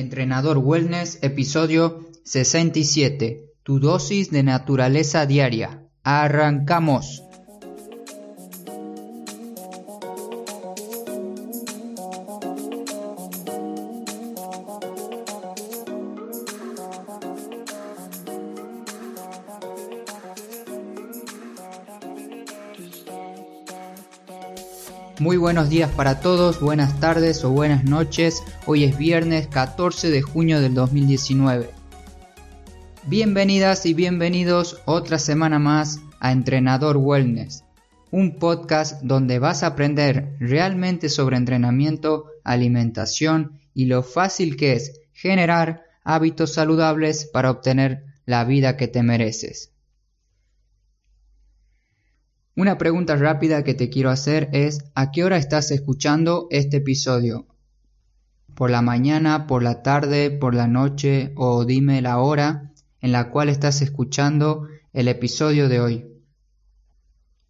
Entrenador Wellness, episodio 67. Tu dosis de naturaleza diaria. Arrancamos. Muy buenos días para todos, buenas tardes o buenas noches. Hoy es viernes 14 de junio del 2019. Bienvenidas y bienvenidos otra semana más a Entrenador Wellness, un podcast donde vas a aprender realmente sobre entrenamiento, alimentación y lo fácil que es generar hábitos saludables para obtener la vida que te mereces. Una pregunta rápida que te quiero hacer es ¿a qué hora estás escuchando este episodio? ¿Por la mañana, por la tarde, por la noche o dime la hora en la cual estás escuchando el episodio de hoy?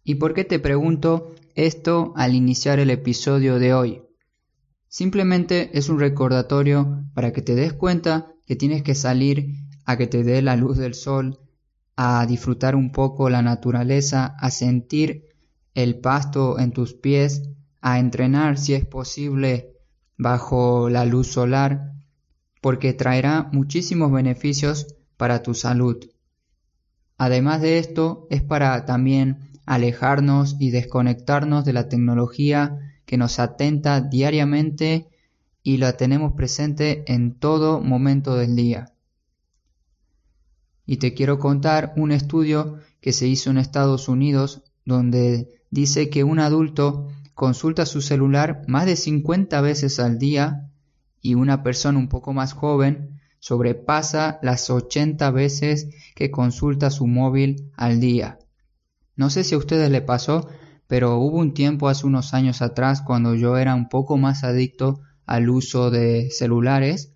¿Y por qué te pregunto esto al iniciar el episodio de hoy? Simplemente es un recordatorio para que te des cuenta que tienes que salir a que te dé la luz del sol a disfrutar un poco la naturaleza, a sentir el pasto en tus pies, a entrenar si es posible bajo la luz solar, porque traerá muchísimos beneficios para tu salud. Además de esto, es para también alejarnos y desconectarnos de la tecnología que nos atenta diariamente y la tenemos presente en todo momento del día. Y te quiero contar un estudio que se hizo en Estados Unidos donde dice que un adulto consulta su celular más de 50 veces al día y una persona un poco más joven sobrepasa las 80 veces que consulta su móvil al día. No sé si a ustedes le pasó, pero hubo un tiempo hace unos años atrás cuando yo era un poco más adicto al uso de celulares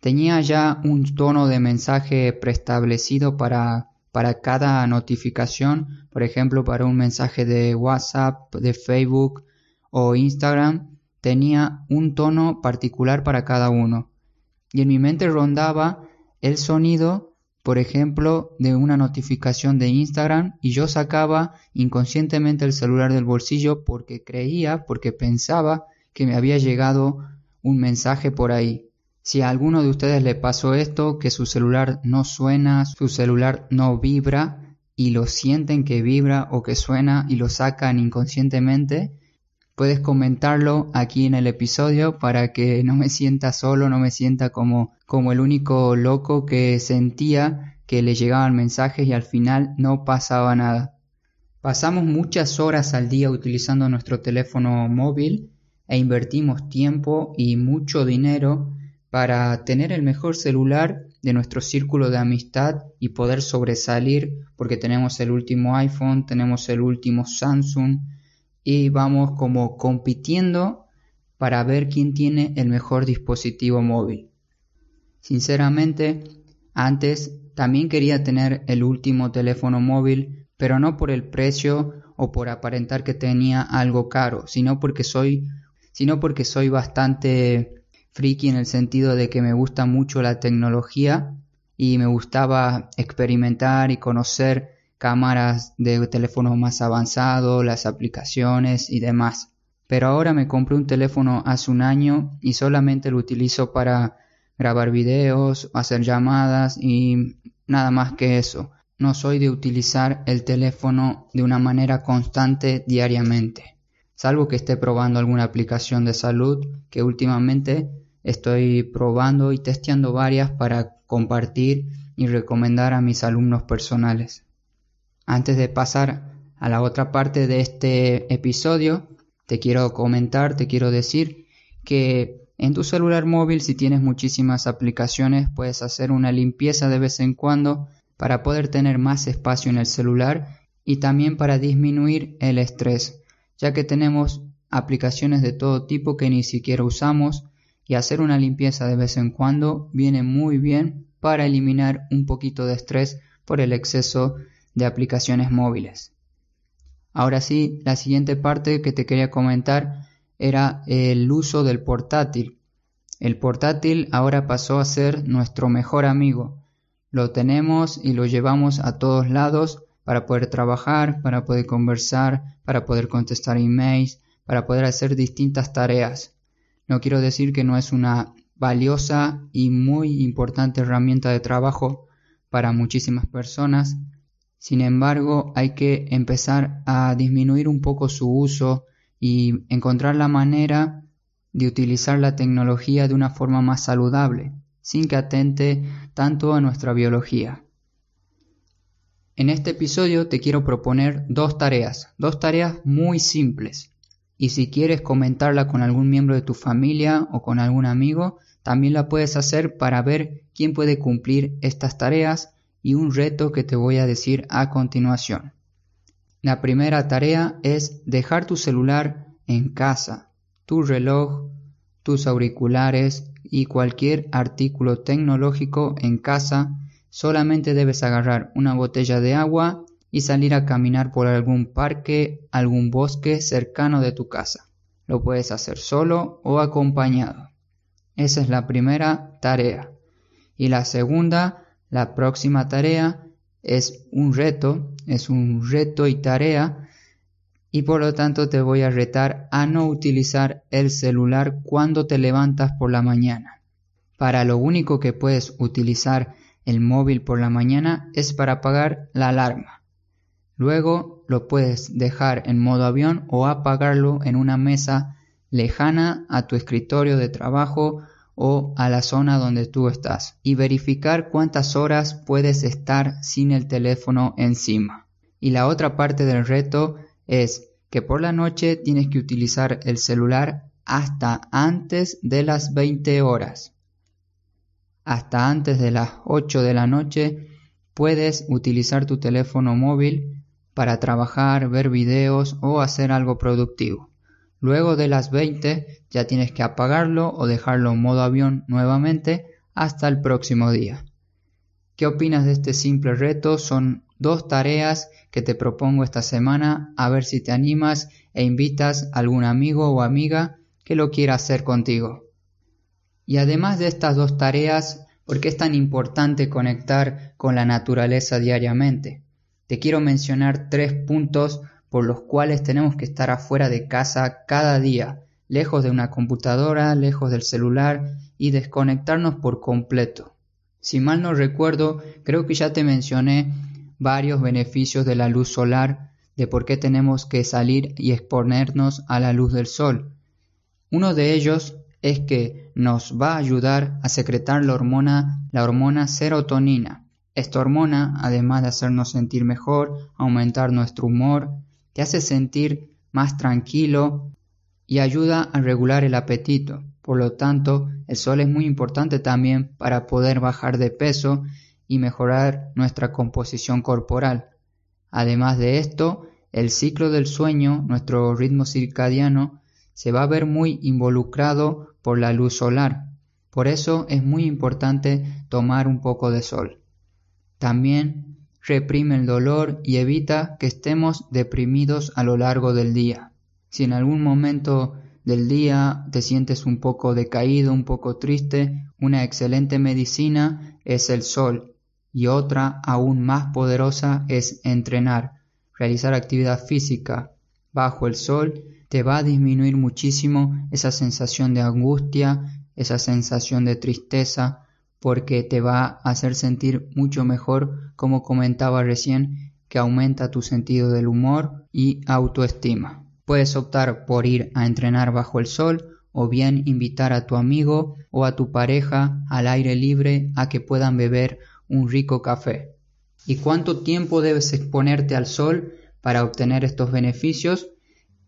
Tenía ya un tono de mensaje preestablecido para, para cada notificación, por ejemplo, para un mensaje de WhatsApp, de Facebook o Instagram, tenía un tono particular para cada uno. Y en mi mente rondaba el sonido, por ejemplo, de una notificación de Instagram y yo sacaba inconscientemente el celular del bolsillo porque creía, porque pensaba que me había llegado un mensaje por ahí. Si a alguno de ustedes le pasó esto, que su celular no suena, su celular no vibra y lo sienten que vibra o que suena y lo sacan inconscientemente, puedes comentarlo aquí en el episodio para que no me sienta solo, no me sienta como, el único loco que sentía que le llegaban mensajes y al final no pasaba nada. Pasamos muchas horas al día utilizando nuestro teléfono móvil e invertimos tiempo y mucho dinero para tener el mejor celular de nuestro círculo de amistad y poder sobresalir porque tenemos el último iPhone, tenemos el último Samsung y vamos como compitiendo para ver quién tiene el mejor dispositivo móvil. Sinceramente, antes también quería tener el último teléfono móvil, pero no por el precio o por aparentar que tenía algo caro, sino porque soy sino porque soy bastante friki en el sentido de que me gusta mucho la tecnología y me gustaba experimentar y conocer cámaras de teléfonos más avanzados, las aplicaciones y demás. Pero ahora me compré un teléfono hace un año y solamente lo utilizo para grabar videos, hacer llamadas y nada más que eso. No soy de utilizar el teléfono de una manera constante diariamente, salvo que esté probando alguna aplicación de salud que últimamente Estoy probando y testeando varias para compartir y recomendar a mis alumnos personales. Antes de pasar a la otra parte de este episodio, te quiero comentar, te quiero decir que en tu celular móvil si tienes muchísimas aplicaciones puedes hacer una limpieza de vez en cuando para poder tener más espacio en el celular y también para disminuir el estrés, ya que tenemos aplicaciones de todo tipo que ni siquiera usamos y hacer una limpieza de vez en cuando viene muy bien para eliminar un poquito de estrés por el exceso de aplicaciones móviles. Ahora sí, la siguiente parte que te quería comentar era el uso del portátil. El portátil ahora pasó a ser nuestro mejor amigo. Lo tenemos y lo llevamos a todos lados para poder trabajar, para poder conversar, para poder contestar emails, para poder hacer distintas tareas. No quiero decir que no es una valiosa y muy importante herramienta de trabajo para muchísimas personas. Sin embargo, hay que empezar a disminuir un poco su uso y encontrar la manera de utilizar la tecnología de una forma más saludable, sin que atente tanto a nuestra biología. En este episodio te quiero proponer dos tareas, dos tareas muy simples. Y si quieres comentarla con algún miembro de tu familia o con algún amigo, también la puedes hacer para ver quién puede cumplir estas tareas y un reto que te voy a decir a continuación. La primera tarea es dejar tu celular en casa, tu reloj, tus auriculares y cualquier artículo tecnológico en casa. Solamente debes agarrar una botella de agua y salir a caminar por algún parque, algún bosque cercano de tu casa. Lo puedes hacer solo o acompañado. Esa es la primera tarea. Y la segunda, la próxima tarea, es un reto, es un reto y tarea y por lo tanto te voy a retar a no utilizar el celular cuando te levantas por la mañana. Para lo único que puedes utilizar el móvil por la mañana es para apagar la alarma. Luego lo puedes dejar en modo avión o apagarlo en una mesa lejana a tu escritorio de trabajo o a la zona donde tú estás y verificar cuántas horas puedes estar sin el teléfono encima. Y la otra parte del reto es que por la noche tienes que utilizar el celular hasta antes de las 20 horas. Hasta antes de las 8 de la noche puedes utilizar tu teléfono móvil para trabajar, ver videos o hacer algo productivo. Luego de las 20 ya tienes que apagarlo o dejarlo en modo avión nuevamente hasta el próximo día. ¿Qué opinas de este simple reto? Son dos tareas que te propongo esta semana a ver si te animas e invitas a algún amigo o amiga que lo quiera hacer contigo. Y además de estas dos tareas, ¿por qué es tan importante conectar con la naturaleza diariamente? Te quiero mencionar tres puntos por los cuales tenemos que estar afuera de casa cada día, lejos de una computadora, lejos del celular y desconectarnos por completo. Si mal no recuerdo, creo que ya te mencioné varios beneficios de la luz solar, de por qué tenemos que salir y exponernos a la luz del sol. Uno de ellos es que nos va a ayudar a secretar la hormona, la hormona serotonina. Esta hormona, además de hacernos sentir mejor, aumentar nuestro humor, te hace sentir más tranquilo y ayuda a regular el apetito. Por lo tanto, el sol es muy importante también para poder bajar de peso y mejorar nuestra composición corporal. Además de esto, el ciclo del sueño, nuestro ritmo circadiano, se va a ver muy involucrado por la luz solar. Por eso es muy importante tomar un poco de sol. También reprime el dolor y evita que estemos deprimidos a lo largo del día. Si en algún momento del día te sientes un poco decaído, un poco triste, una excelente medicina es el sol y otra aún más poderosa es entrenar. Realizar actividad física bajo el sol te va a disminuir muchísimo esa sensación de angustia, esa sensación de tristeza, porque te va a hacer sentir mucho mejor, como comentaba recién, que aumenta tu sentido del humor y autoestima. Puedes optar por ir a entrenar bajo el sol o bien invitar a tu amigo o a tu pareja al aire libre a que puedan beber un rico café. ¿Y cuánto tiempo debes exponerte al sol para obtener estos beneficios?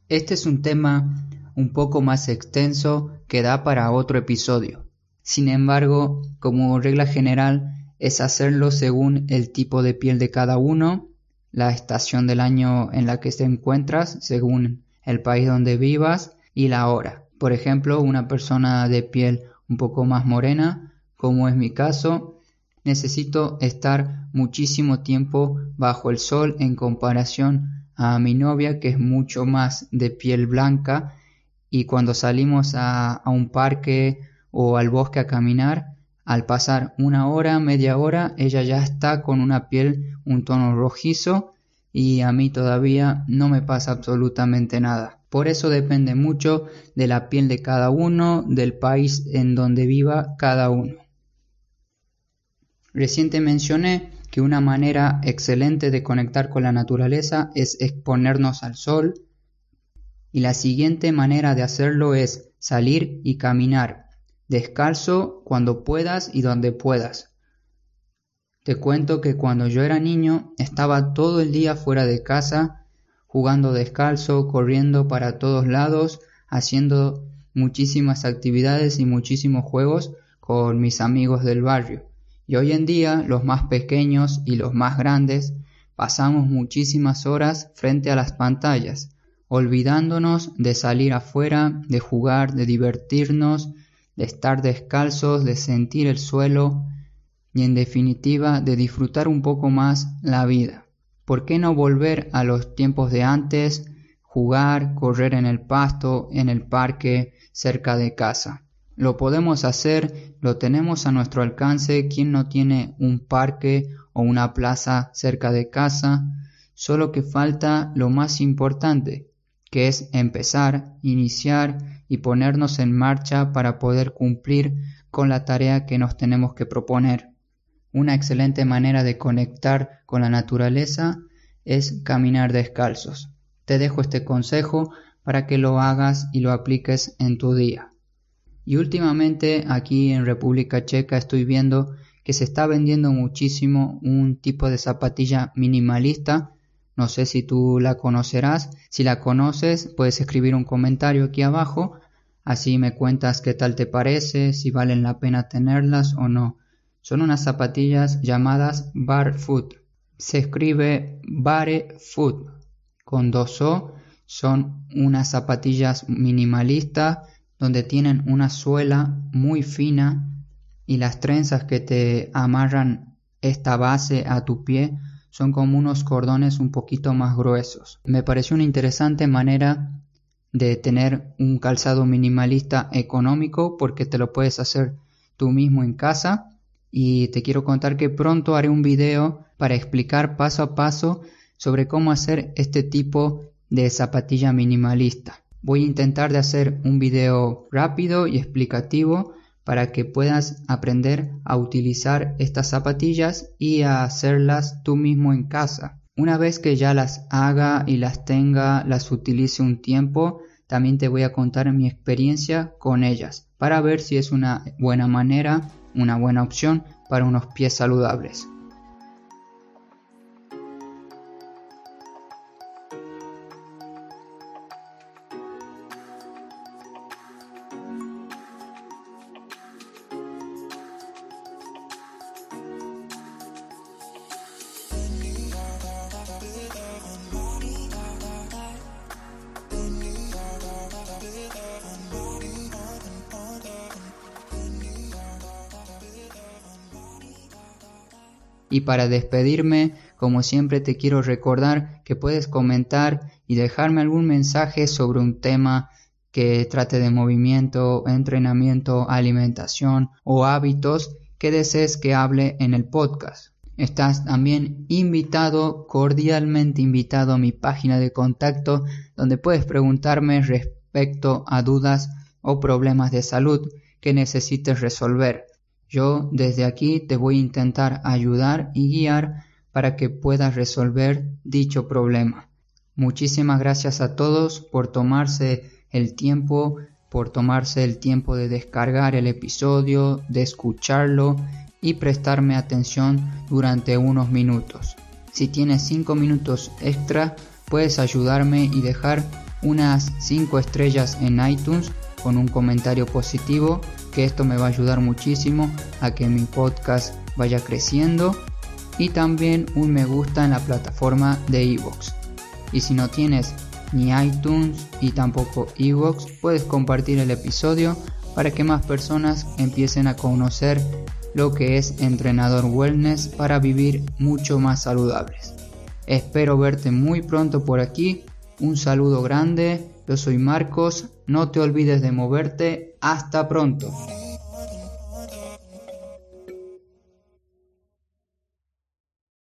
Este es un tema un poco más extenso que da para otro episodio. Sin embargo, como regla general, es hacerlo según el tipo de piel de cada uno, la estación del año en la que te encuentras, según el país donde vivas y la hora. Por ejemplo, una persona de piel un poco más morena, como es mi caso, necesito estar muchísimo tiempo bajo el sol en comparación a mi novia que es mucho más de piel blanca y cuando salimos a, a un parque o al bosque a caminar, al pasar una hora, media hora, ella ya está con una piel un tono rojizo y a mí todavía no me pasa absolutamente nada. Por eso depende mucho de la piel de cada uno, del país en donde viva cada uno. Reciente mencioné que una manera excelente de conectar con la naturaleza es exponernos al sol y la siguiente manera de hacerlo es salir y caminar descalzo cuando puedas y donde puedas. Te cuento que cuando yo era niño estaba todo el día fuera de casa, jugando descalzo, corriendo para todos lados, haciendo muchísimas actividades y muchísimos juegos con mis amigos del barrio. Y hoy en día los más pequeños y los más grandes pasamos muchísimas horas frente a las pantallas, olvidándonos de salir afuera, de jugar, de divertirnos, de estar descalzos, de sentir el suelo y en definitiva de disfrutar un poco más la vida. ¿Por qué no volver a los tiempos de antes, jugar, correr en el pasto, en el parque, cerca de casa? Lo podemos hacer, lo tenemos a nuestro alcance. ¿Quién no tiene un parque o una plaza cerca de casa? Solo que falta lo más importante, que es empezar, iniciar y ponernos en marcha para poder cumplir con la tarea que nos tenemos que proponer. Una excelente manera de conectar con la naturaleza es caminar descalzos. Te dejo este consejo para que lo hagas y lo apliques en tu día. Y últimamente aquí en República Checa estoy viendo que se está vendiendo muchísimo un tipo de zapatilla minimalista. No sé si tú la conocerás. Si la conoces, puedes escribir un comentario aquí abajo. Así me cuentas qué tal te parece, si valen la pena tenerlas o no. Son unas zapatillas llamadas Barefoot. Se escribe Barefoot con dos O. Son unas zapatillas minimalistas donde tienen una suela muy fina y las trenzas que te amarran esta base a tu pie son como unos cordones un poquito más gruesos. Me pareció una interesante manera de tener un calzado minimalista económico porque te lo puedes hacer tú mismo en casa y te quiero contar que pronto haré un video para explicar paso a paso sobre cómo hacer este tipo de zapatilla minimalista. Voy a intentar de hacer un video rápido y explicativo para que puedas aprender a utilizar estas zapatillas y a hacerlas tú mismo en casa. Una vez que ya las haga y las tenga, las utilice un tiempo, también te voy a contar mi experiencia con ellas para ver si es una buena manera, una buena opción para unos pies saludables. Y para despedirme, como siempre te quiero recordar que puedes comentar y dejarme algún mensaje sobre un tema que trate de movimiento, entrenamiento, alimentación o hábitos que desees que hable en el podcast. Estás también invitado, cordialmente invitado a mi página de contacto donde puedes preguntarme respecto a dudas o problemas de salud que necesites resolver. Yo desde aquí te voy a intentar ayudar y guiar para que puedas resolver dicho problema. Muchísimas gracias a todos por tomarse el tiempo, por tomarse el tiempo de descargar el episodio, de escucharlo y prestarme atención durante unos minutos. Si tienes 5 minutos extra, puedes ayudarme y dejar unas 5 estrellas en iTunes con un comentario positivo que esto me va a ayudar muchísimo a que mi podcast vaya creciendo y también un me gusta en la plataforma de Evox. Y si no tienes ni iTunes y tampoco Evox, puedes compartir el episodio para que más personas empiecen a conocer lo que es entrenador wellness para vivir mucho más saludables. Espero verte muy pronto por aquí. Un saludo grande. Yo soy Marcos. No te olvides de moverte. Hasta pronto.